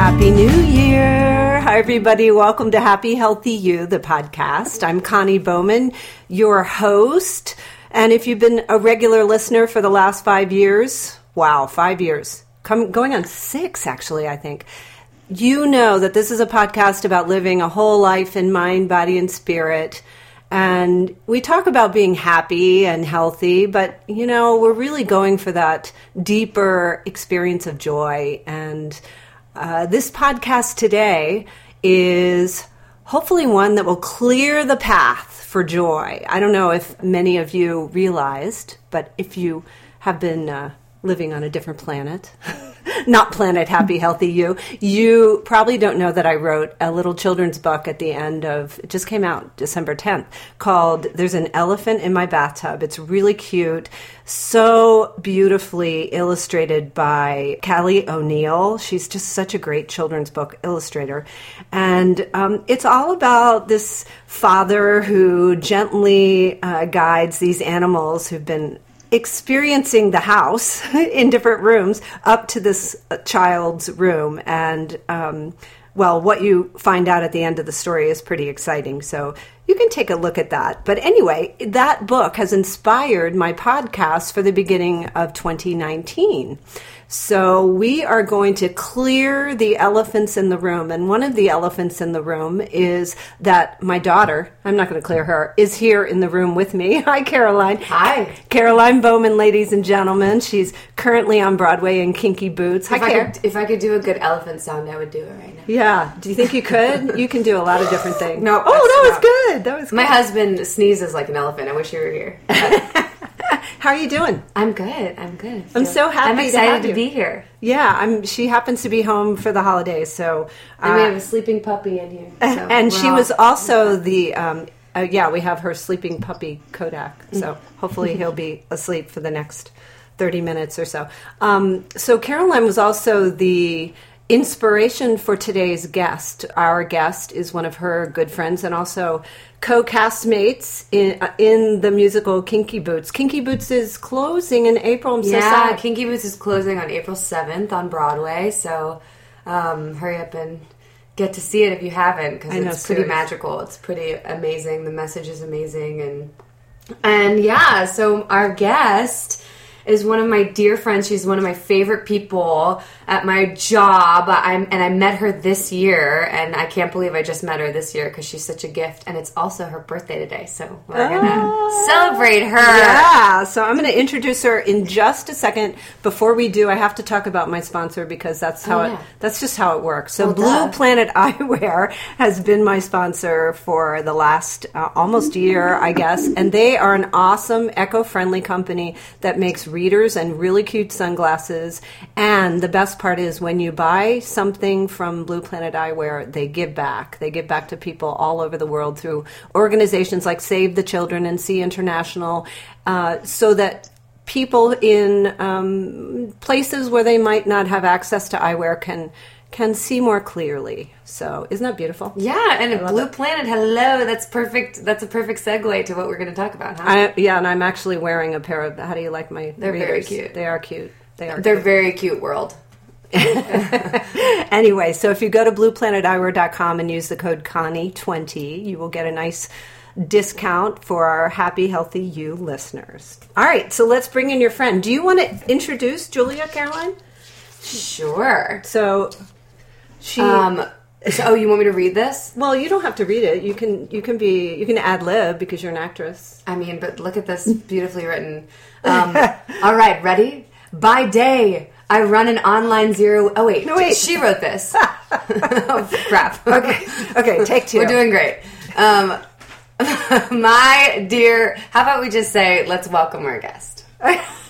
Happy New Year! Hi, everybody. Welcome to Happy Healthy You, the podcast. I'm Connie Bowman, your host. And if you've been a regular listener for the last five years, wow, five years, come, going on six, actually, I think, you know that this is a podcast about living a whole life in mind, body, and spirit. And we talk about being happy and healthy, but you know, we're really going for that deeper experience of joy. And uh, this podcast today is hopefully one that will clear the path for joy. I don't know if many of you realized, but if you have been uh, living on a different planet, not planet happy, healthy you, you probably don't know that I wrote a little children's book at the end of, it just came out December 10th, called There's an Elephant in My Bathtub. It's really cute, so beautifully illustrated by Callie O'Neill. She's just such a great children's book illustrator. And um, it's all about this father who gently uh, guides these animals who've been experiencing the house in different rooms up to this uh, child's room. And um, well what you find out at the end of the story is pretty exciting. So you can take a look at that. But anyway that book has inspired my podcast for the beginning of 2019 so we are going to clear the elephants in the room. And one of the elephants in the room is that my daughter, I'm not going to clear her, is here in the room with me. Hi, Caroline. Hi. Caroline Bowman, ladies and gentlemen. She's currently on Broadway in Kinky Boots. Hi, if, I could, if I could do a good elephant sound, I would do it right now. Yeah. Do you think you could? you can do a lot of different things. No. Oh, that was good. That was good. My husband sneezes like an elephant. I wish you were here. How are you doing? I'm good. I'm good. I'm so happy. I'm excited to, to, be here. Yeah, I'm. She happens to be home for the holidays, so uh, and we have a sleeping puppy in here. So and she was also the. Um, uh, yeah, we have her sleeping puppy Kodak. So hopefully he'll be asleep for the next thirty minutes or so. Um, so Caroline was also the inspiration for today's guest. Our guest is one of her good friends and also co-castmates in uh, in the musical Kinky Boots. Kinky Boots is closing in April. I'm so yeah, sad. Kinky Boots is closing on April 7th on Broadway. So um, hurry up and get to see it if you haven't because it's know, pretty magical. It's pretty amazing. The message is amazing and and yeah. So our guest is one of my dear friends. She's one of my favorite people at my job. I'm, and I met her this year, and I can't believe I just met her this year because she's such a gift. And it's also her birthday today, so we're gonna oh. celebrate her. Yeah, so I'm gonna introduce her in just a second. Before we do, I have to talk about my sponsor because that's how oh, yeah. it. That's just how it works. So well, Blue duh. Planet Eyewear has been my sponsor for the last uh, almost year, I guess, and they are an awesome, eco-friendly company that makes readers and really cute sunglasses. And the best part is when you buy something from Blue Planet Eyewear, they give back. They give back to people all over the world through organizations like Save the Children and See International, uh, so that people in um, places where they might not have access to eyewear can can see more clearly. So isn't that beautiful? Yeah, and a blue it. planet. Hello, that's perfect. That's a perfect segue to what we're going to talk about. Huh? I, yeah, and I'm actually wearing a pair of. How do you like my? They're readers? very cute. They are cute. They are. They're cute. very cute. World. anyway, so if you go to blueplaneteyewear.com and use the code Connie20, you will get a nice discount for our Happy Healthy You listeners. All right, so let's bring in your friend. Do you want to introduce Julia Caroline? Sure. So she. Um, so, oh, you want me to read this? Well, you don't have to read it. You can you can be you can ad lib because you're an actress. I mean, but look at this beautifully written. Um, all right, ready? By day, I run an online zero. Oh wait, no wait. She wrote this. oh crap. Okay, okay. Take two. We're doing great. Um, my dear, how about we just say, let's welcome our guest.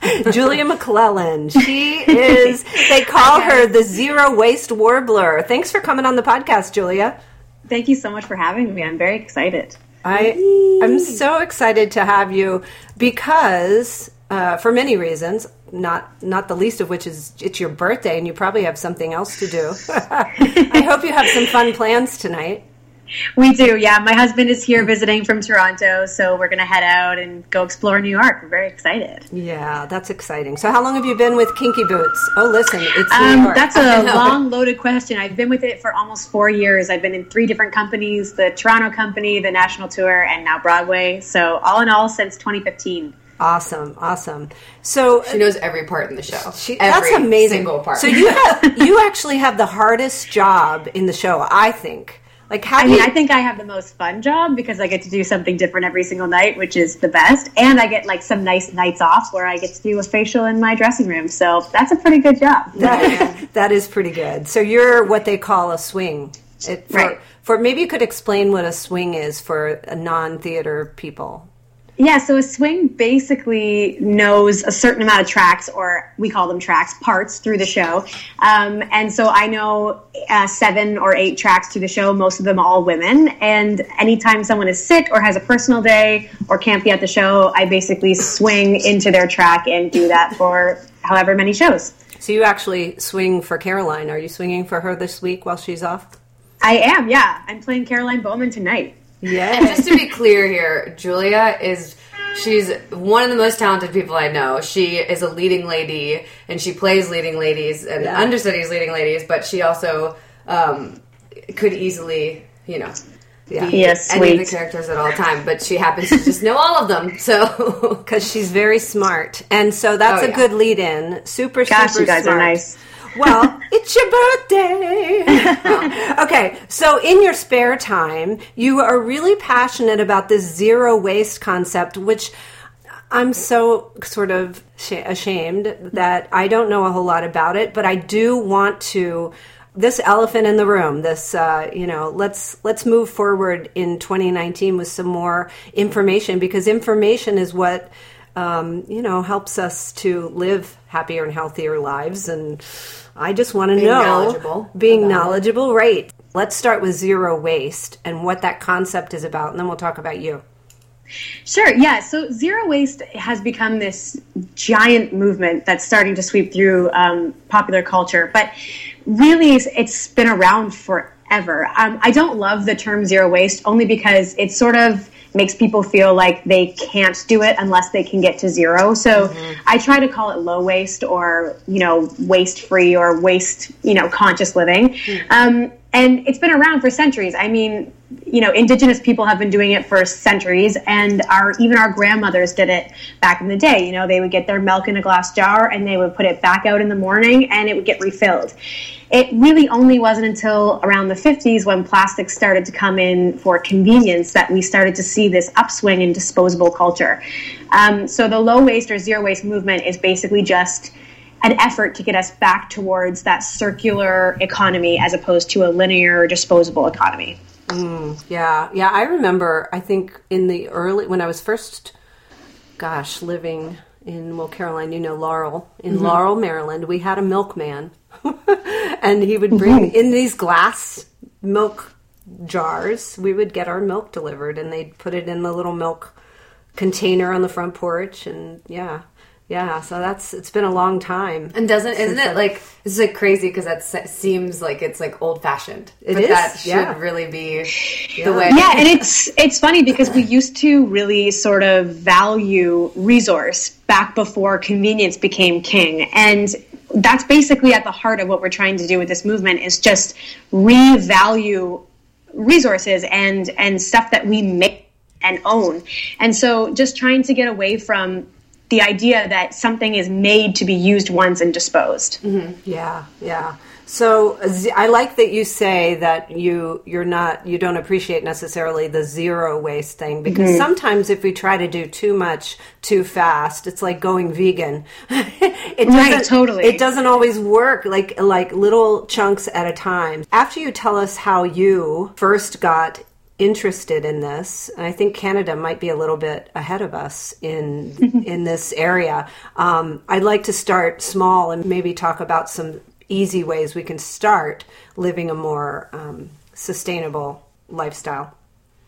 Julia McClellan. She is, they call her the zero waste warbler. Thanks for coming on the podcast, Julia. Thank you so much for having me. I'm very excited. I I'm so excited to have you because uh, for many reasons, not not the least of which is it's your birthday and you probably have something else to do. I hope you have some fun plans tonight. We do, yeah. My husband is here visiting from Toronto, so we're going to head out and go explore New York. We're very excited. Yeah, that's exciting. So, how long have you been with Kinky Boots? Oh, listen, it's New um, York. That's a long, loaded question. I've been with it for almost four years. I've been in three different companies: the Toronto company, the national tour, and now Broadway. So, all in all, since 2015. Awesome, awesome. So she knows every part in the show. She, that's amazing. part. So you have you actually have the hardest job in the show, I think. Like how? I mean, you... I think I have the most fun job because I get to do something different every single night, which is the best, and I get like some nice nights off where I get to do a facial in my dressing room. So that's a pretty good job. that, that is pretty good. So you're what they call a swing. It, for, right. For maybe you could explain what a swing is for non-theater people. Yeah, so a swing basically knows a certain amount of tracks, or we call them tracks, parts through the show. Um, and so I know uh, seven or eight tracks through the show, most of them all women. And anytime someone is sick or has a personal day or can't be at the show, I basically swing into their track and do that for however many shows. So you actually swing for Caroline. Are you swinging for her this week while she's off? I am, yeah. I'm playing Caroline Bowman tonight. Yeah. And just to be clear here, Julia is she's one of the most talented people I know. She is a leading lady and she plays leading ladies and yeah. understudies leading ladies, but she also um, could easily, you know, yeah. yes, any sweet. of the characters at all time, but she happens to just know all of them. So because she's very smart, and so that's oh, a yeah. good lead in. Super, Gosh, super you guys smart. are nice. Well, it's your birthday. okay, so in your spare time, you are really passionate about this zero waste concept, which I'm so sort of ashamed that I don't know a whole lot about it, but I do want to this elephant in the room this uh, you know let's let's move forward in 2019 with some more information because information is what um, you know helps us to live happier and healthier lives and I just want to know knowledgeable being knowledgeable, it. right? Let's start with zero waste and what that concept is about, and then we'll talk about you. Sure, yeah. So zero waste has become this giant movement that's starting to sweep through um, popular culture, but really it's been around forever. Um, I don't love the term zero waste only because it's sort of makes people feel like they can't do it unless they can get to zero. So mm-hmm. I try to call it low waste or, you know, waste free or waste, you know, conscious living. Mm-hmm. Um, and it's been around for centuries. I mean, you know, indigenous people have been doing it for centuries, and our even our grandmothers did it back in the day. You know, they would get their milk in a glass jar and they would put it back out in the morning, and it would get refilled. It really only wasn't until around the 50s when plastics started to come in for convenience that we started to see this upswing in disposable culture. Um, so the low waste or zero waste movement is basically just an effort to get us back towards that circular economy as opposed to a linear disposable economy. Mm, yeah, yeah. I remember. I think in the early when I was first, gosh, living in well, Caroline, you know Laurel in mm-hmm. Laurel, Maryland, we had a milkman, and he would bring mm-hmm. in these glass milk jars. We would get our milk delivered, and they'd put it in the little milk container on the front porch, and yeah, yeah, so that's it's been a long time. And doesn't isn't it like it's like crazy because that seems like it's like old fashioned. It but is, That should yeah. really be yeah. the way. Yeah, and it's it's funny because we used to really sort of value resource back before convenience became king, and that's basically at the heart of what we're trying to do with this movement is just revalue resources and and stuff that we make and own. And so just trying to get away from the idea that something is made to be used once and disposed. Mm-hmm. Yeah, yeah. So I like that you say that you you're not you don't appreciate necessarily the zero waste thing because mm-hmm. sometimes if we try to do too much too fast, it's like going vegan. it doesn't right, totally. It doesn't always work like like little chunks at a time. After you tell us how you first got interested in this, and I think Canada might be a little bit ahead of us in in this area. Um, I'd like to start small and maybe talk about some easy ways we can start living a more um, sustainable lifestyle.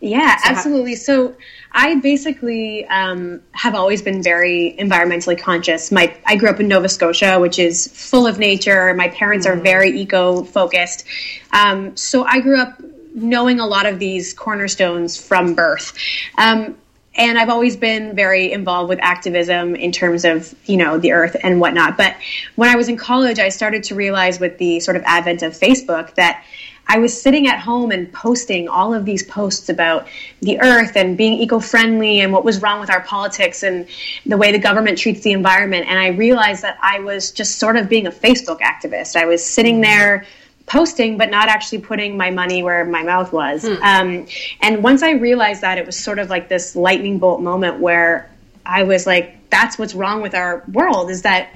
Yeah, so absolutely. How- so I basically um, have always been very environmentally conscious. My I grew up in Nova Scotia, which is full of nature. My parents mm. are very eco focused. Um, so I grew up knowing a lot of these cornerstones from birth. Um, and I've always been very involved with activism in terms of you know the earth and whatnot. But when I was in college, I started to realize with the sort of advent of Facebook that I was sitting at home and posting all of these posts about the earth and being eco friendly and what was wrong with our politics and the way the government treats the environment. And I realized that I was just sort of being a Facebook activist. I was sitting there posting, but not actually putting my money where my mouth was. Hmm. Um, and once I realized that, it was sort of like this lightning bolt moment where I was like, that's what's wrong with our world is that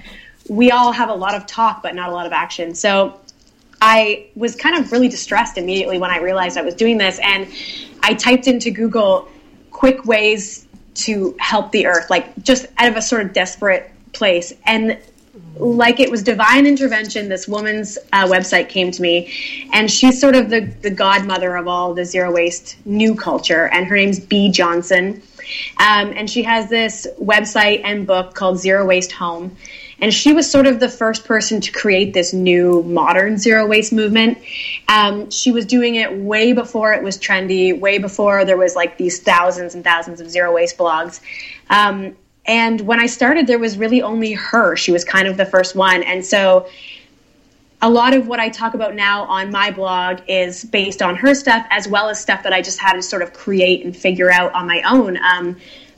we all have a lot of talk, but not a lot of action. So I was kind of really distressed immediately when I realized I was doing this. And I typed into Google quick ways to help the earth, like just out of a sort of desperate place. And like it was divine intervention, this woman's uh, website came to me, and she's sort of the, the godmother of all the zero waste new culture, and her name's Bea Johnson. Um, and she has this website and book called Zero Waste Home. And she was sort of the first person to create this new modern zero waste movement. Um, she was doing it way before it was trendy, way before there was like these thousands and thousands of zero waste blogs. Um, and when I started, there was really only her. She was kind of the first one. And so a lot of what I talk about now on my blog is based on her stuff, as well as stuff that I just had to sort of create and figure out on my own. Um,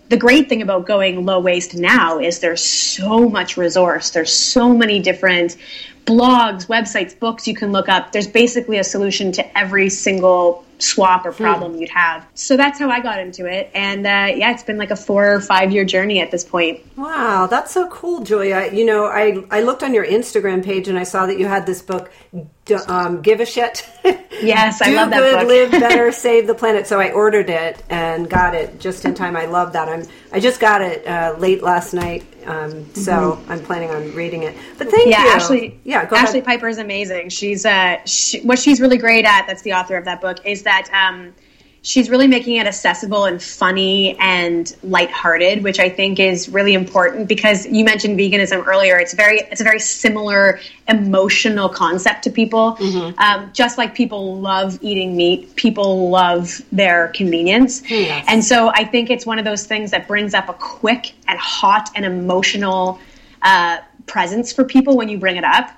the great thing about going low waste now is there's so much resource. There's so many different blogs, websites, books you can look up. There's basically a solution to every single swap or hmm. problem hmm. you'd have. So that's how I got into it. And uh, yeah, it's been like a four or five year journey at this point. Wow, that's so cool, Julia. You know, I, I looked on your Instagram page and I saw that you had this book, um, Give a Shit. Yes, I love that good, book. live better, save the planet. So I ordered it and got it just in time. I love that. I'm I just got it uh, late last night. Um, so mm-hmm. I'm planning on reading it. But thank yeah, you. Ashley, yeah, go Ashley ahead. Piper is amazing. She's uh, she, what she's really great at. That's the author of that book. Is that um, she's really making it accessible and funny and lighthearted, which I think is really important because you mentioned veganism earlier. It's very it's a very similar emotional concept to people. Mm-hmm. Um, just like people love eating meat, people love their convenience, yes. and so I think it's one of those things that brings up a quick and hot and emotional. Uh, presence for people when you bring it up.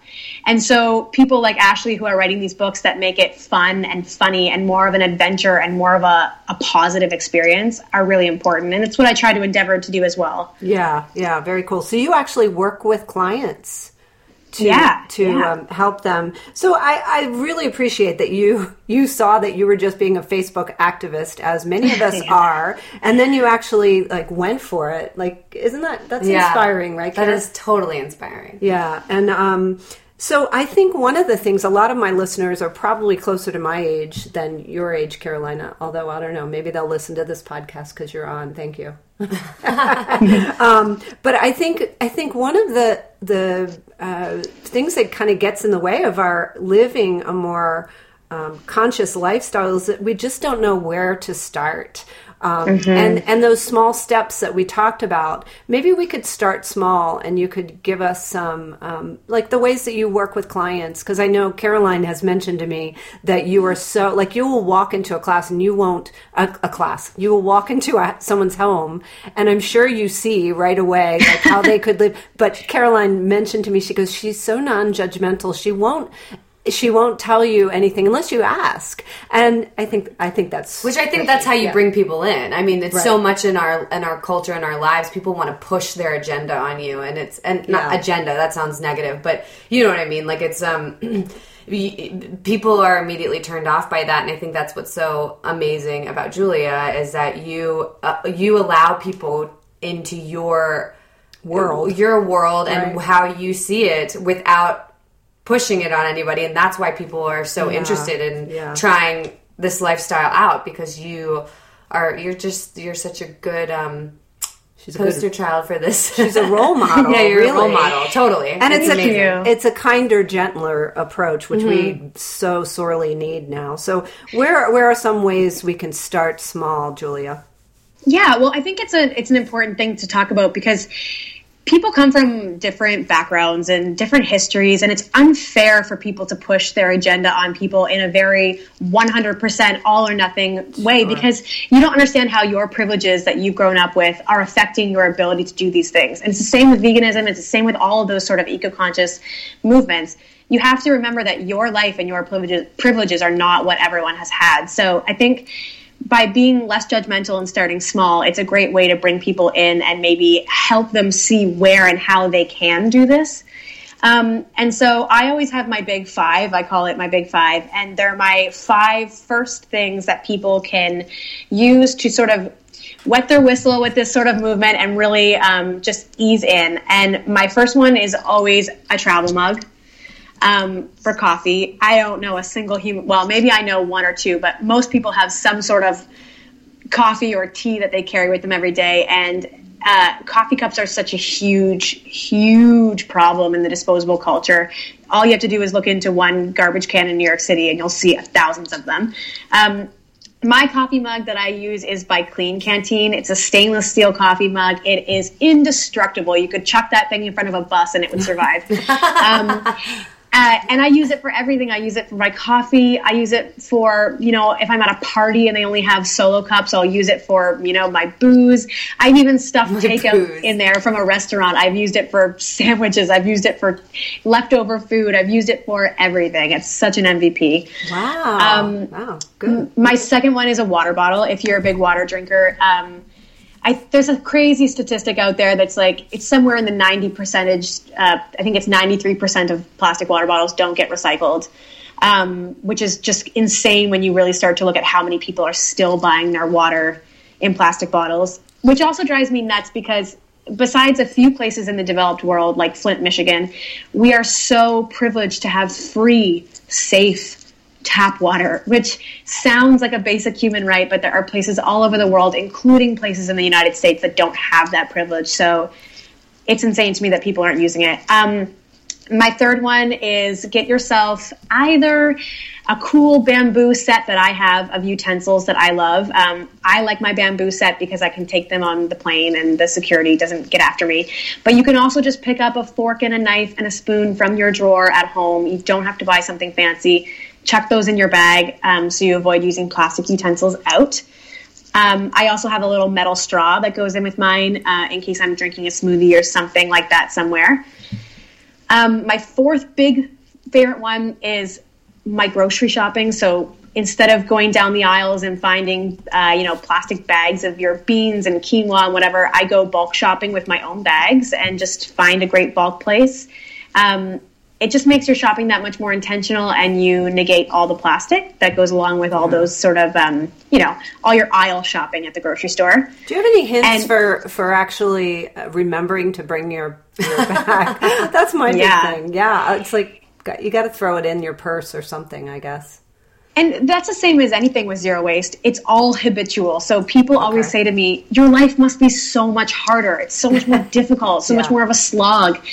And so people like Ashley who are writing these books that make it fun and funny and more of an adventure and more of a, a positive experience are really important. And it's what I try to endeavor to do as well. Yeah, yeah, very cool. So you actually work with clients to yeah, to yeah. Um, help them. So I, I really appreciate that you you saw that you were just being a Facebook activist, as many of us yeah. are, and then you actually like went for it. Like, isn't that that's inspiring, right? That is totally inspiring. Yeah, and um, so I think one of the things a lot of my listeners are probably closer to my age than your age, Carolina. Although I don't know, maybe they'll listen to this podcast because you're on. Thank you. um, but I think I think one of the the uh, things that kind of gets in the way of our living a more um, conscious lifestyle is that we just don't know where to start. Um, mm-hmm. and and those small steps that we talked about maybe we could start small and you could give us some um, like the ways that you work with clients. Because i know caroline has mentioned to me that you are so like you will walk into a class and you won't a, a class you will walk into a, someone's home and i'm sure you see right away like how they could live. But caroline mentioned to me she goes she's so non-judgmental. She won't she won't tell you anything unless you ask and i think i think that's which i think that's how you yeah. bring people in i mean it's right. so much in our in our culture in our lives people want to push their agenda on you and it's and not yeah. agenda that sounds negative but you know what i mean like it's um people are immediately turned off by that and i think that's what's so amazing about julia is that you uh, you allow people into your world your world right. and how you see it without pushing it on anybody and that's why people are so yeah. interested in yeah. trying this lifestyle out because you are you're just you're such a good um she's a poster good, child for this. She's a role model. yeah, you're really. a role model, totally. And it's, it's a it's a kinder, gentler approach, which mm-hmm. we so sorely need now. So, where where are some ways we can start small, Julia? Yeah, well, I think it's a it's an important thing to talk about because people come from different backgrounds and different histories, and it's unfair for people to push their agenda on people in a very 100% all or nothing way sure. because you don't understand how your privileges that you've grown up with are affecting your ability to do these things. And it's the same with veganism, it's the same with all of those sort of eco conscious movements. You have to remember that your life and your privileges, privileges are not what everyone has had. So I think by being less judgmental and starting small, it's a great way to bring people in and maybe help them see where and how they can do this. Um, and so I always have my big five. I call it my big five. And they're my five first things that people can use to sort of wet their whistle with this sort of movement and really um, just ease in. And my first one is always a travel mug um, for coffee. I don't know a single human. Well, maybe I know one or two, but most people have some sort of coffee or tea that they carry with them every day. And uh, coffee cups are such a huge, huge problem in the disposable culture. All you have to do is look into one garbage can in New York City, and you'll see thousands of them. Um, my coffee mug that I use is by Klean Kanteen. It's a stainless steel coffee mug. It is indestructible. You could chuck that thing in front of a bus and it would survive. um, uh, and I use it for everything. I use it for my coffee. I use it for, you know, if I'm at a party and they only have solo cups, I'll use it for, you know, my booze. I've even stuffed my takeout booze. in there from a restaurant. I've used it for sandwiches. I've used it for leftover food. I've used it for everything. It's such an MVP. Wow. Um, wow. Good. My second one is a water bottle. If you're a big water drinker, um, I, there's a crazy statistic out there that's like it's somewhere in the 90 percentage. Uh, I think it's 93 percent of plastic water bottles don't get recycled, um, which is just insane when you really start to look at how many people are still buying their water in plastic bottles. Which also drives me nuts because besides a few places in the developed world like Flint, Michigan, we are so privileged to have free, safe tap water, which sounds like a basic human right, but there are places all over the world, including places in the United States, that don't have that privilege. So it's insane to me that people aren't using it. Um, my third one is get yourself either a cool bamboo set that I have of utensils that I love. Um, I like my bamboo set because I can take them on the plane and the security doesn't get after me. But you can also just pick up a fork and a knife and a spoon from your drawer at home. You don't have to buy something fancy chuck those in your bag um, so you avoid using plastic utensils out. Um, I also have a little metal straw that goes in with mine uh, in case I'm drinking a smoothie or something like that somewhere. Um, my fourth big favorite one is my grocery shopping. So instead of going down the aisles and finding, uh, you know, plastic bags of your beans and quinoa and whatever, I go bulk shopping with my own bags and just find a great bulk place. Um, it just makes your shopping that much more intentional and you negate all the plastic that goes along with all those sort of um, you know all your aisle shopping at the grocery store do you have any hints and, for for actually uh, remembering to bring your, your bag that's my yeah. thing yeah it's like you got to throw it in your purse or something i guess and that's the same as anything with zero waste. It's all habitual. So people okay. always say to me, Your life must be so much harder. It's so much more difficult, so yeah. much more of a slog.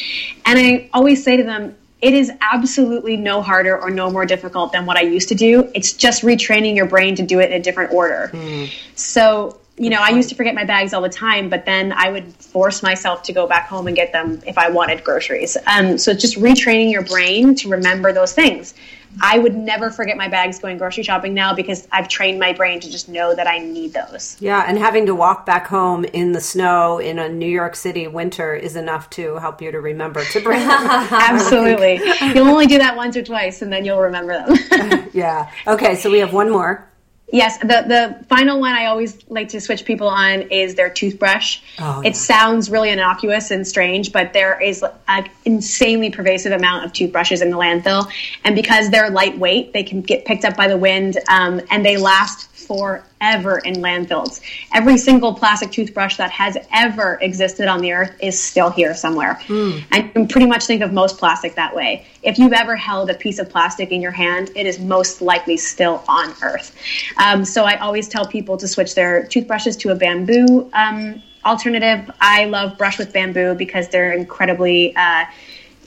And I always say to them, it is absolutely no harder or no more difficult than what I used to do. It's just retraining your brain to do it in a different order. Mm. So, you know, I used to forget my bags all the time, but then I would force myself to go back home and get them if I wanted groceries. Um, so it's just retraining your brain to remember those things. I would never forget my bags going grocery shopping now because I've trained my brain to just know that I need those. Yeah, and having to walk back home in the snow in a New York City winter is enough to help you to remember to bring them. Absolutely. you'll only do that once or twice and then you'll remember them. yeah. Okay, so we have one more. Yes, the the final one I always like to switch people on is their toothbrush. Oh, yeah. It sounds really innocuous and strange, but there is an insanely pervasive amount of toothbrushes in the landfill, and because they're lightweight, they can get picked up by the wind, um, and they last forever in landfills. Every single plastic toothbrush that has ever existed on the earth is still here somewhere. Mm. And you can pretty much think of most plastic that way. If you've ever held a piece of plastic in your hand, it is most likely still on earth. Um, so I always tell people to switch their toothbrushes to a bamboo um, alternative, I love brush with bamboo because they're incredibly uh,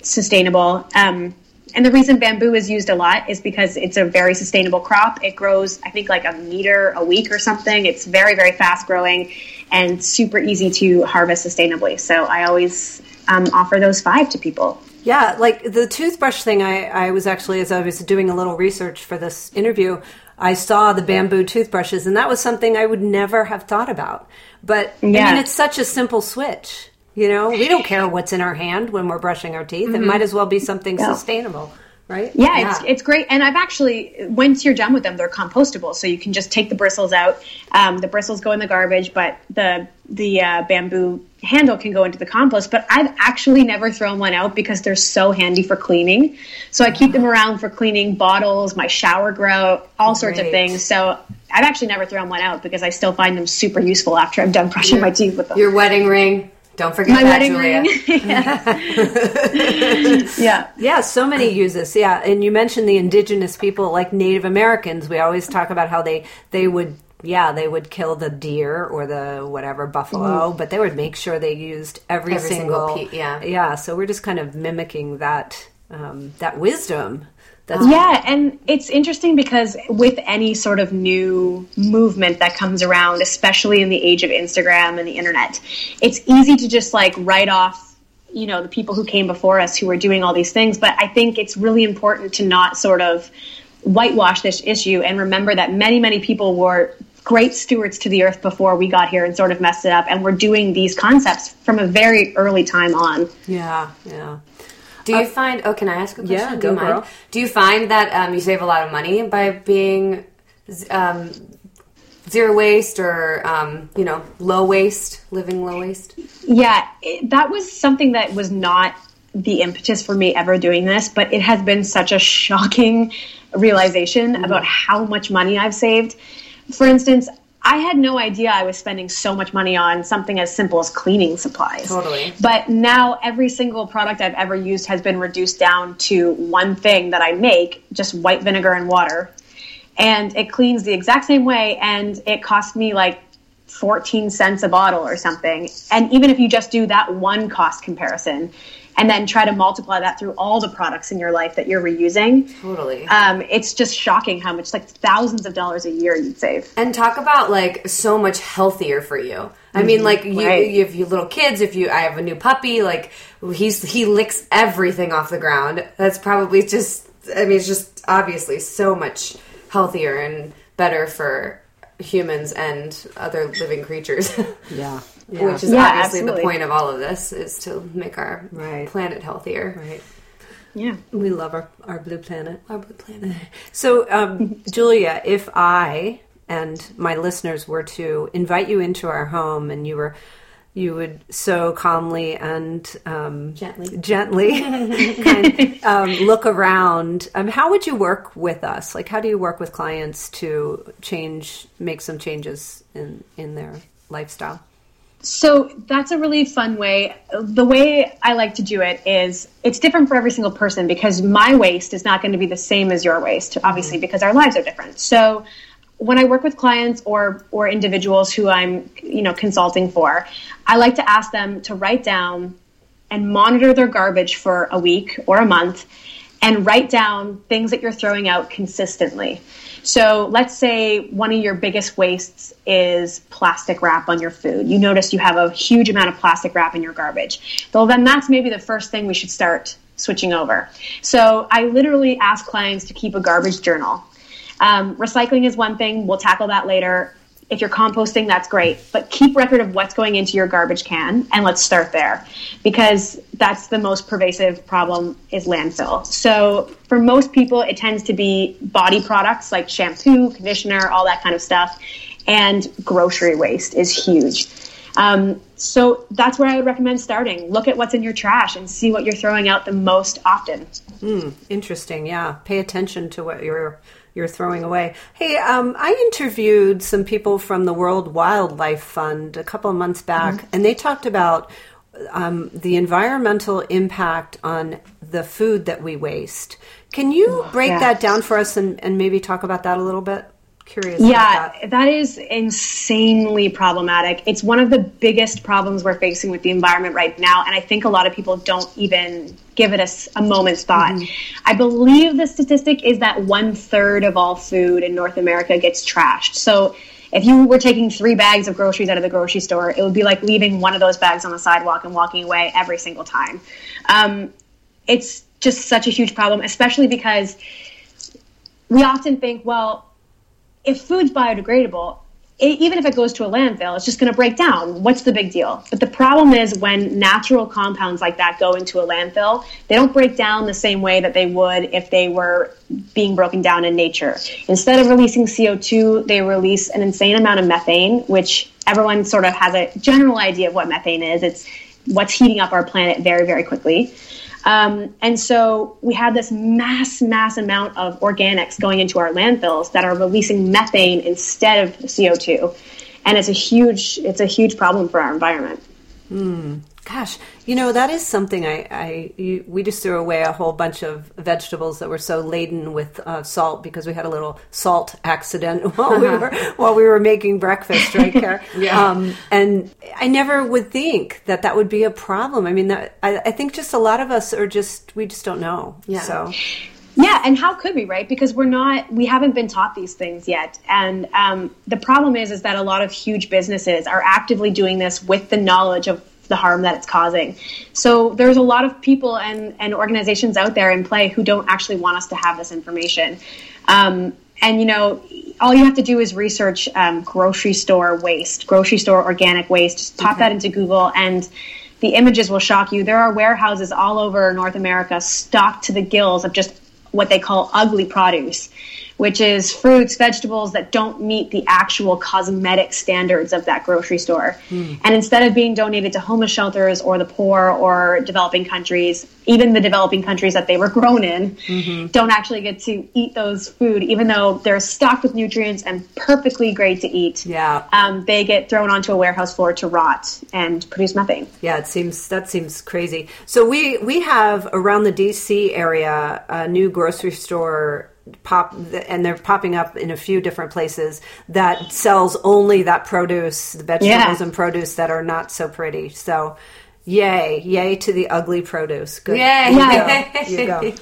sustainable. Um, and the reason bamboo is used a lot is because it's a very sustainable crop. It grows, I think, like a meter a week or something. It's very, very fast growing and super easy to harvest sustainably. So I always um, offer those five to people. Yeah, like the toothbrush thing, I, I was actually, as I was doing a little research for this interview, I saw the bamboo toothbrushes, and that was something I would never have thought about. But yeah. I mean, it's such a simple switch. You know, we don't care what's in our hand when we're brushing our teeth. Mm-hmm. It might as well be something yeah. sustainable right? Yeah, yeah, it's it's great, and I've actually once you're done with them, they're compostable, so you can just take the bristles out. Um, the bristles go in the garbage, but the the uh, bamboo handle can go into the compost. But I've actually never thrown one out because they're so handy for cleaning. So I keep them around for cleaning bottles, my shower grout, all sorts of things. So I've actually never thrown one out because I still find them super useful after I'm done brushing your, my teeth with them. Your wedding ring. Don't forget my that, Julia. ring. yeah. Yeah, so many uses. Yeah, and you mentioned the indigenous people like Native Americans. We always talk about how they they would yeah, they would kill the deer or the whatever buffalo, mm. but they would make sure they used every, every single, single pe- yeah. Yeah, so we're just kind of mimicking that um, that wisdom that's yeah, and it's interesting because with any sort of new movement that comes around, especially in the age of Instagram and the internet, it's easy to just like write off, you know, the people who came before us who were doing all these things. But I think it's really important to not sort of whitewash this issue and remember that many, many people were great stewards to the earth before we got here and sort of messed it up. And we're doing these concepts from a very early time on. Yeah, yeah. Do you uh, find? Oh, can I ask a question? Yeah, go, Do girl. Do you find that um, you save a lot of money by being um, zero waste or um, you know low waste, living low waste? Yeah, it, that was something that was not the impetus for me ever doing this, but it has been such a shocking realization mm-hmm. about how much money I've saved. For instance, I had no idea I was spending so much money on something as simple as cleaning supplies. Totally. But now every single product I've ever used has been reduced down to one thing that I make, just white vinegar and water. And it cleans the exact same way and it cost me like 14 cents a bottle or something. And even if you just do that one cost comparison, and then try to multiply that through all the products in your life that you're reusing. Totally. Um, it's just shocking how much, like thousands of dollars a year you'd save. And talk about like so much healthier for you. I mean, mm-hmm. like you, right. you, if you little kids, if you, I have a new puppy, like he's he licks everything off the ground. That's probably just, I mean, it's just obviously so much healthier and better for humans and other living creatures. yeah. Yeah. Which is yeah, obviously absolutely. the point of all of this is to make our right. planet healthier. Right. Yeah. We love our, our blue planet. Our blue planet. So, um, Julia, if I and my listeners were to invite you into our home and you were you would so calmly and um, gently, gently kind, um, look around. Um, how would you work with us? Like, how do you work with clients to change, make some changes in in their lifestyle? So that's a really fun way. The way I like to do it is it's different for every single person because my waste is not going to be the same as your waste, obviously, mm-hmm. because our lives are different. So when I work with clients or or individuals who I'm you know consulting for, I like to ask them to write down and monitor their garbage for a week or a month and write down things that you're throwing out consistently. So let's say one of your biggest wastes is plastic wrap on your food. You notice you have a huge amount of plastic wrap in your garbage. Well, then that's maybe the first thing we should start switching over. So I literally ask clients to keep a garbage journal. Um, recycling is one thing. We'll tackle that later. If you're composting, that's great. But keep record of what's going into your garbage can, and let's start there because that's the most pervasive problem is landfill. So for most people, it tends to be body products like shampoo, conditioner, all that kind of stuff, and grocery waste is huge. Um, so that's where I would recommend starting. Look at what's in your trash and see what you're throwing out the most often. Mm, interesting. Yeah. Pay attention to what you're you're throwing away. Hey, um, I interviewed some people from the World Wildlife Fund a couple of months back, mm-hmm. and they talked about um, the environmental impact on the food that we waste. Can you break that down for us and, and maybe talk about that a little bit? curious. Yeah, that. that is insanely problematic. It's one of the biggest problems we're facing with the environment right now, and I think a lot of people don't even give it a, a moment's thought. Mm-hmm. I believe the statistic is that one third of all food in North America gets trashed. So if you were taking three bags of groceries out of the grocery store, it would be like leaving one of those bags on the sidewalk and walking away every single time. Um, it's just such a huge problem, especially because we often think, well, if food's biodegradable, it, even if it goes to a landfill, it's just going to break down. What's the big deal? But the problem is when natural compounds like that go into a landfill, they don't break down the same way that they would if they were being broken down in nature. Instead of releasing CO2, they release an insane amount of methane, which everyone sort of has a general idea of what methane is. It's what's heating up our planet very, very quickly. Um, and so we have this mass, mass amount of organics going into our landfills that are releasing methane instead of CO2. And it's a huge, it's a huge problem for our environment. Mm. Gosh, you know that is something I, I you, we just threw away a whole bunch of vegetables that were so laden with uh, salt because we had a little salt accident while we were while we were making breakfast, right, Kara? yeah. Um, and I never would think that that would be a problem. I mean, that, I, I think just a lot of us are just we just don't know. Yeah. So. Yeah, and how could we, right? Because we're not, we haven't been taught these things yet. And um, the problem is, is that a lot of huge businesses are actively doing this with the knowledge of the harm that it's causing. So there's a lot of people and, and organizations out there in play who don't actually want us to have this information. Um, and you know, all you have to do is research um, grocery store waste, grocery store organic waste. Just pop okay. that into Google and the images will shock you. There are warehouses all over North America stocked to the gills of just what they call ugly produce which is fruits, vegetables that don't meet the actual cosmetic standards of that grocery store. Mm. And instead of being donated to homeless shelters or the poor or developing countries, even the developing countries that they were grown in mm-hmm. don't actually get to eat those food, even though they're stocked with nutrients and perfectly great to eat. Yeah, um, they get thrown onto a warehouse floor to rot and produce methane. Yeah, it seems that seems crazy. So we we have around the DC area a new grocery store pop and they're popping up in a few different places that sells only that produce the vegetables yeah. and produce that are not so pretty. So yay. Yay to the ugly produce. Good. Yay. You you go.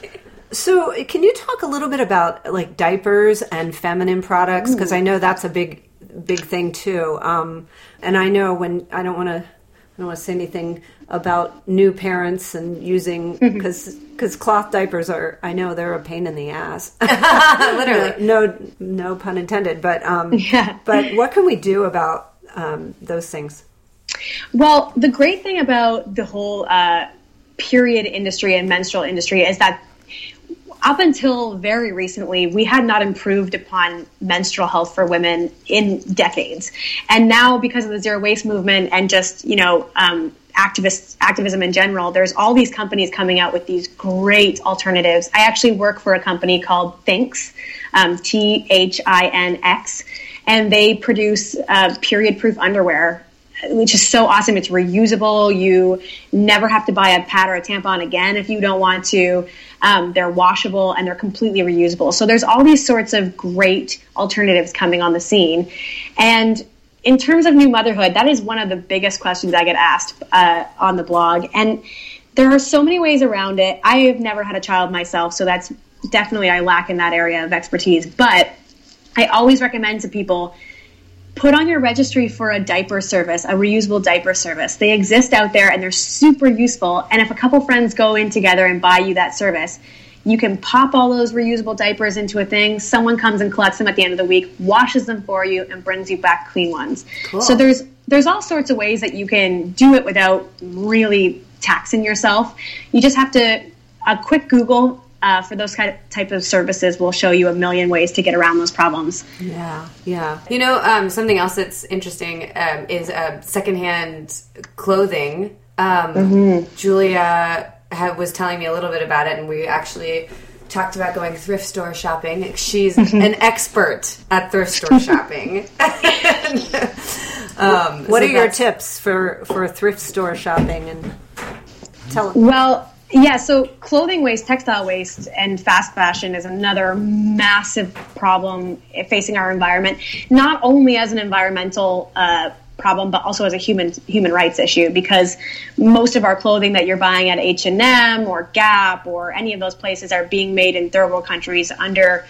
so can you talk a little bit about like diapers and feminine products? Because i know that's a big big thing too. Um, and i know when i don't want to I don't want to say anything about new parents and using because mm-hmm. because cloth diapers are I know they're a pain in the ass. Literally, no, no pun intended. But um, yeah. but what can we do about um, those things? Well, the great thing about the whole uh, period industry and menstrual industry is that up until very recently, we had not improved upon menstrual health for women in decades. And now, because of the zero waste movement and just, you know, um, activist activism in general, there's all these companies coming out with these great alternatives. I actually work for a company called Thinx, um, T H I N X, and they produce uh, period proof underwear which is so awesome. It's reusable. You never have to buy a pad or a tampon again if you don't want to. Um, they're washable and they're completely reusable. So there's all these sorts of great alternatives coming on the scene. And in terms of new motherhood, that is one of the biggest questions I get asked uh, on the blog. And there are so many ways around it. I have never had a child myself, so that's definitely I lack in that area of expertise. But I always recommend to people put on your registry for a diaper service, a reusable diaper service. They exist out there and they're super useful. And if a couple friends go in together and buy you that service, you can pop all those reusable diapers into a thing. Someone comes and collects them at the end of the week, washes them for you, and brings you back clean ones. Cool. So there's there's all sorts of ways that you can do it without really taxing yourself. You just have to a quick Google uh, for those kind of type of services we'll show you a million ways to get around those problems. Yeah, yeah. You know, um, something else that's interesting um, is uh, secondhand clothing. Um, mm-hmm. Julia was telling me a little bit about it, and we actually talked about going thrift store shopping. She's mm-hmm. an expert at thrift store shopping. um, what so are your tips for for thrift store shopping? And tell well Yeah, so clothing waste, textile waste, and fast fashion is another massive problem facing our environment, not only as an environmental uh, problem, but also as a human human rights issue because most of our clothing that you're buying at H and M or Gap or any of those places are being made in third world countries under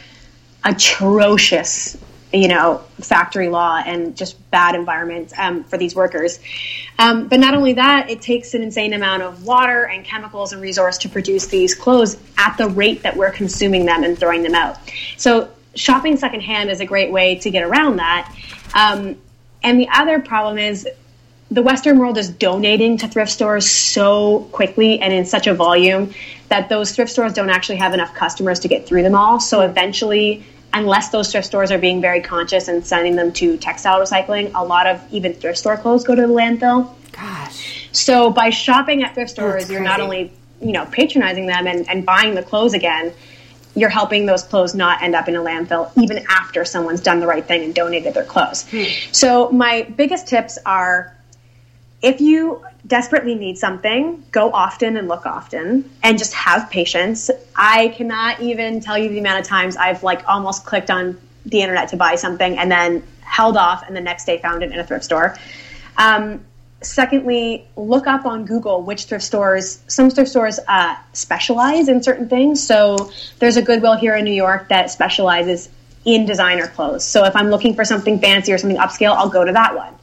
atrocious, you know, factory law and just bad environments um, for these workers. Um, but not only that, it takes an insane amount of water and chemicals and resource to produce these clothes at the rate that we're consuming them and throwing them out. So shopping secondhand is a great way to get around that. Um, and the other problem is the Western world is donating to thrift stores so quickly and in such a volume that those thrift stores don't actually have enough customers to get through them all. So eventually, unless those thrift stores are being very conscious and sending them to textile recycling, a lot of even thrift store clothes go to the landfill. Gosh. So by shopping at thrift stores, you're not only you know patronizing them and, and buying the clothes again, you're helping those clothes not end up in a landfill even after someone's done the right thing and donated their clothes. Hmm. So my biggest tips are if you desperately need something, go often and look often and just have patience. I cannot even tell you the amount of times I've like almost clicked on the internet to buy something and then held off and the next day found it in a thrift store. Um, secondly, look up on Google which thrift stores, some thrift stores uh, specialize in certain things. So there's a Goodwill here in New York that specializes in designer clothes. So if I'm looking for something fancy or something upscale, I'll go to that one.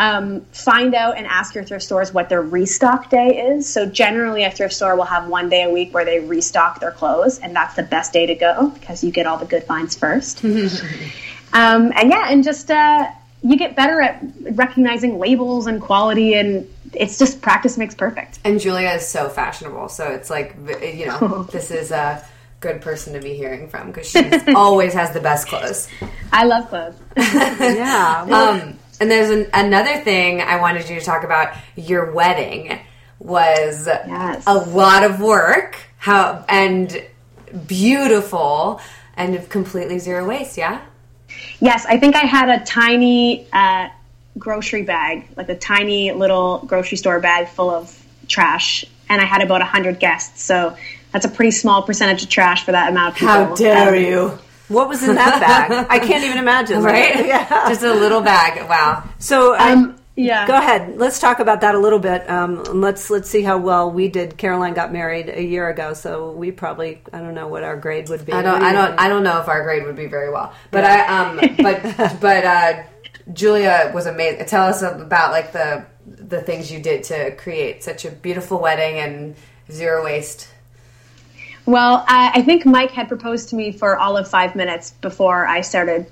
Um, find out and ask your thrift stores what their restock day is. So generally, a thrift store will have one day a week where they restock their clothes, and that's the best day to go because you get all the good finds first. um, and yeah, and just uh, you get better at recognizing labels and quality and it's just practice makes perfect. And Julia is so fashionable, so it's like you know this is a good person to be hearing from because she always has the best clothes. I love clothes. yeah. Um, and there's an, another thing I wanted you to talk about. Your wedding was yes. a lot of work. How and beautiful and completely zero waste. Yeah. Yes, I think I had a tiny uh, grocery bag, like a tiny little grocery store bag full of trash, and I had about hundred guests. So that's a pretty small percentage of trash for that amount of people. How dare um, you! What was in that bag? I can't even imagine. Right? Yeah. Just a little bag. Wow. So um, yeah. Go ahead. Let's talk about that a little bit. Um, let's let's see how well we did. Caroline got married a year ago, so we probably I don't know what our grade would be. I don't I don't I don't know if our grade would be very well. But yeah. I um but but uh, Julia was amazing. Tell us about like the the things you did to create such a beautiful wedding and zero waste. Well, I, I think Mike had proposed to me for all of five minutes before I started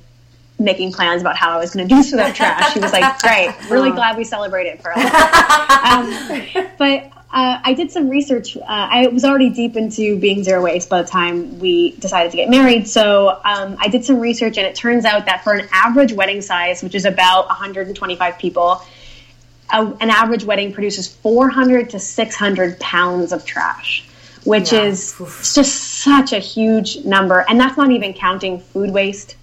making plans about how I was going to do for that trash. He was like, "Great, really glad we celebrated for us." um, but uh, I did some research. Uh, I was already deep into being zero waste by the time we decided to get married. So um, I did some research, and it turns out that for an average wedding size, which is about 125 people, a, an average wedding produces 400 to 600 pounds of trash which yeah. is just such a huge number. And that's not even counting food waste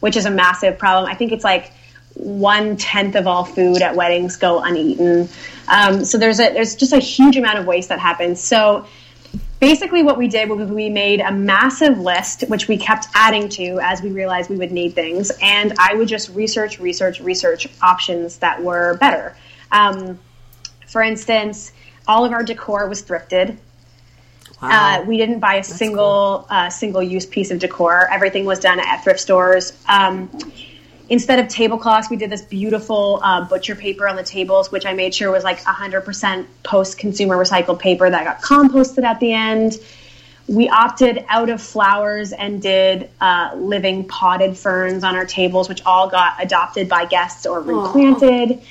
which is a massive problem. I think it's like one tenth of all food at weddings go uneaten. Um, so there's a there's just a huge amount of waste that happens. So basically, what we did was we made a massive list, which we kept adding to as we realized we would need things, and I would just research, research, research options that were better. Um, for instance, all of our decor was thrifted. Wow. Uh, we didn't buy a That's single cool. uh, single use piece of decor. Everything was done at thrift stores. Um, instead of tablecloths, we did this beautiful uh, butcher paper on the tables, which I made sure was like 100% post consumer recycled paper that got composted at the end. We opted out of flowers and did uh, living potted ferns on our tables, which all got adopted by guests or replanted. Aww.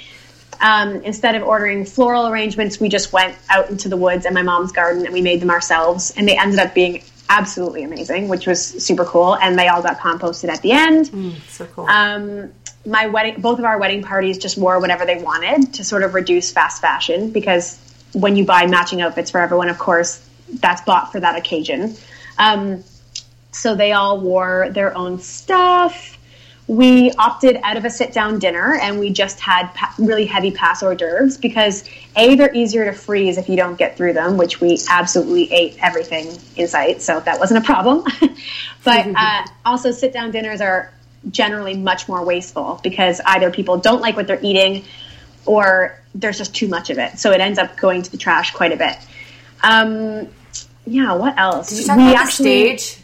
Um, instead of ordering floral arrangements, we just went out into the woods and my mom's garden and we made them ourselves. And they ended up being absolutely amazing, which was super cool. And they all got composted at the end. Mm, so cool. Um, my wedding, both of our wedding parties just wore whatever they wanted to sort of reduce fast fashion because when you buy matching outfits for everyone, of course, that's bought for that occasion. Um, so they all wore their own stuff we opted out of a sit down dinner and we just had pa- really heavy pass hors d'oeuvres because a they're easier to freeze if you don't get through them which we absolutely ate everything in sight so that wasn't a problem. But uh, also sit down dinners are generally much more wasteful because either people don't like what they're eating or there's just too much of it. So it ends up going to the trash quite a bit. Um, yeah what else? Did you talk we about actually, the stage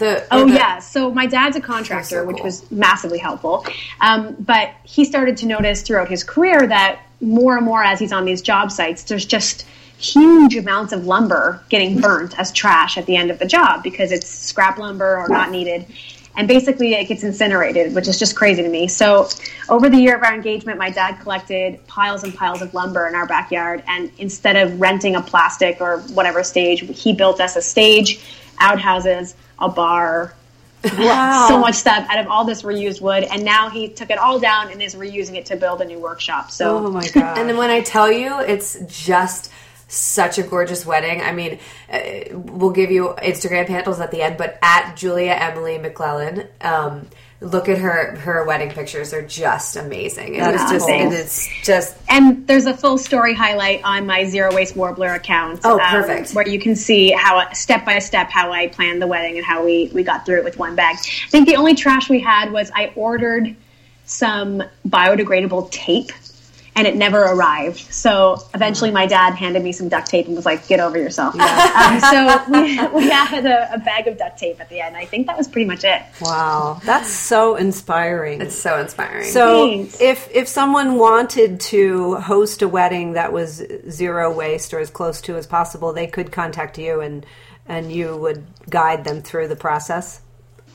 the, oh the, yeah, so my dad's a contractor, so cool. which was massively helpful. Um, but he started to notice throughout his career that more and more as he's on these job sites, there's just huge amounts of lumber getting burnt as trash at the end of the job because it's scrap lumber or not needed. And basically, it gets incinerated, which is just crazy to me. So, over the year of our engagement, my dad collected piles and piles of lumber in our backyard. And instead of renting a plastic or whatever stage, he built us a stage, outhouses, a bar. Wow. so much stuff out of all this reused wood. And now he took it all down and is reusing it to build a new workshop. So, oh my God. and then when I tell you, it's just such a gorgeous wedding. I mean, uh, we'll give you Instagram handles at the end, but at Julia Emily McClellan. Um, look at her her wedding pictures are just amazing. It was just it is just and there's a full story highlight on my zero waste warbler account oh um, perfect. where you can see how step by step how i planned the wedding and how we we got through it with one bag. I think the only trash we had was i ordered some biodegradable tape and it never arrived. So eventually, my dad handed me some duct tape and was like, "Get over yourself." Yeah. um, so we, we had a, a, bag of duct tape at the end. I think that was pretty much it. Wow, that's so inspiring. It's so inspiring. So Thanks. if if someone wanted to host a wedding that was zero waste or as close to as possible, they could contact you and and you would guide them through the process.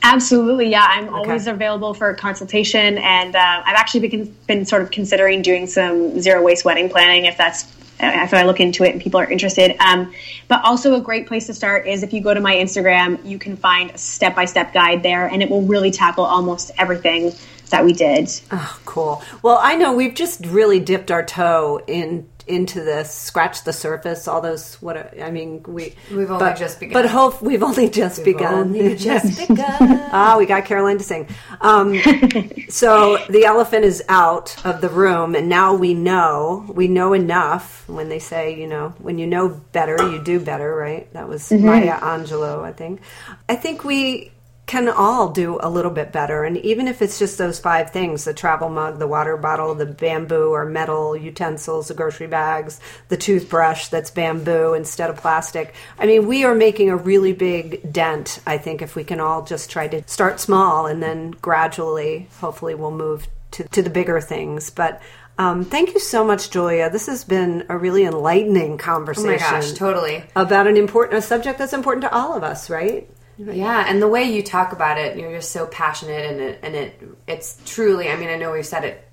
Absolutely, yeah. I'm okay. always available for a consultation, and uh, I've actually been, been sort of considering doing some zero waste wedding planning if that's if I look into it and people are interested. Um, but also a great place to start is if you go to my Instagram, you can find a step by step guide there, and it will really tackle almost everything that we did. Oh, cool. Well, I know we've just really dipped our toe in into this, scratch the surface, all those. What I mean, we we've only but, just begun. But hope we've only just we've begun. Only just begun. ah, we got Caroline to sing. Um, so the elephant is out of the room, and now we know. We know enough. When they say, you know, when you know better, you do better, right? That was mm-hmm. Maya Angelou, I think. I think we can all do a little bit better. And even if it's just those five things the travel mug, the water bottle, the bamboo or metal utensils, the grocery bags, the toothbrush that's bamboo instead of plastic. I mean, we are making a really big dent, I think, if we can all just try to start small and then gradually, hopefully, we'll move to, to the bigger things. But um, thank you so much, Julia. This has been a really enlightening conversation. Oh my gosh, totally. About an important a subject that's important to all of us, right? Yeah, and the way you talk about it, you're just so passionate, and it, and it it's truly. I mean, I know we've said it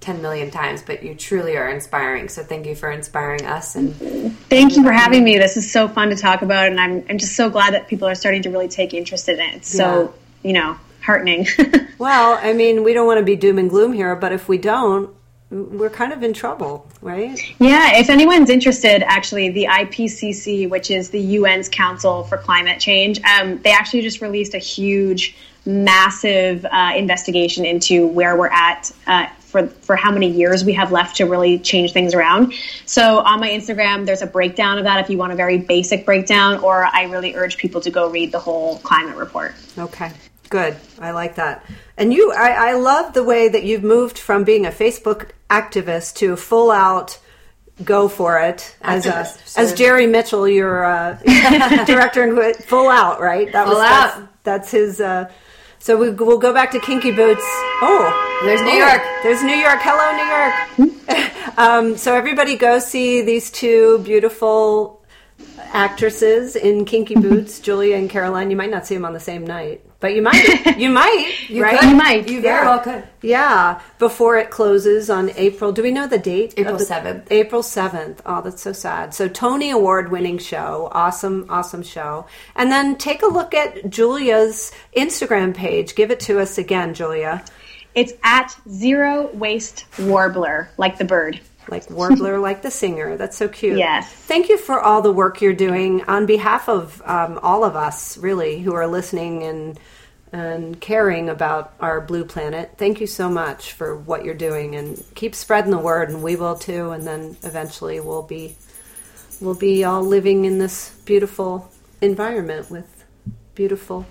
10 million times, but you truly are inspiring. So thank you for inspiring us. And thank you for having me. This is so fun to talk about. And I'm, I'm just so glad that people are starting to really take interest in it. It's so, yeah. you know, heartening. well, I mean, we don't want to be doom and gloom here, but if we don't, we're kind of in trouble, right? Yeah, if anyone's interested, actually, the IPCC, which is the UN's Council for Climate Change, um, they actually just released a huge, massive uh, investigation into where we're at. Uh, for, for how many years we have left to really change things around. So on my Instagram, there's a breakdown of that if you want a very basic breakdown, or I really urge people to go read the whole climate report. Okay. Good. I like that. And you, I, I love the way that you've moved from being a Facebook activist to full out go for it as a, as Jerry Mitchell, your uh, director and full out, right? That full was out. That's, that's his. Uh, so we, will go back to Kinky Boots. Oh, there's New oh, York. There's New York. Hello, New York. um, so everybody go see these two beautiful actresses in Kinky Boots, Julia and Caroline. You might not see them on the same night. But you might, you might, you right? Could. You might. You very yeah. well could. Yeah, before it closes on April. Do we know the date? April seventh. April seventh. Oh, that's so sad. So Tony Award winning show, awesome, awesome show. And then take a look at Julia's Instagram page. Give it to us again, Julia. It's at Zero Waste Warbler, like the bird like warbler like the singer that's so cute yes thank you for all the work you're doing on behalf of um, all of us really who are listening and and caring about our blue planet. Thank you so much for what you're doing and keep spreading the word and we will too and then eventually we'll be we'll be all living in this beautiful environment with beautiful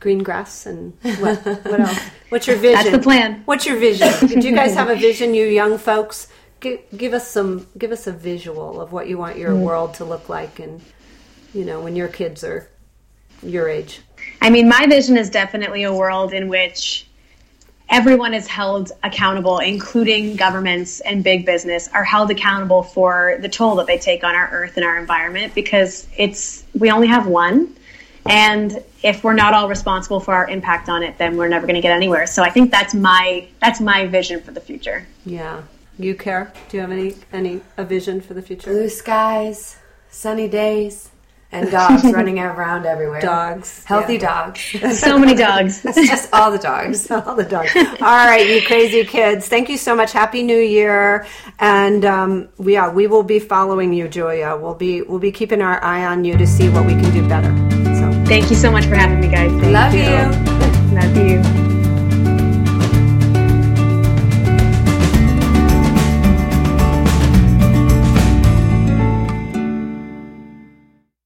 green grass and what, what else? What's your vision? That's the plan. What's your vision? Do you guys have a vision, you young folks? Give, give us some give us a visual of what you want your mm. world to look like and you know when your kids are your age I mean, my vision is definitely a world in which everyone is held accountable, including governments and big business, are held accountable for the toll that they take on our earth and our environment because it's we only have one. And if we're not all responsible for our impact on it, then we're never going to get anywhere. So I think that's my that's my vision for the future. Yeah. You care? Do you have any any a vision for the future? Blue skies, sunny days, and dogs running around everywhere. Dogs, healthy yeah. dogs. so many dogs. it's just all the dogs, all the dogs. all right, you crazy kids. Thank you so much. Happy New Year, and um, yeah, we will be following you, Julia. We'll be we'll be keeping our eye on you to see what we can do better. So, thank you so much for having me, guys. Thank Love you. you. Love you.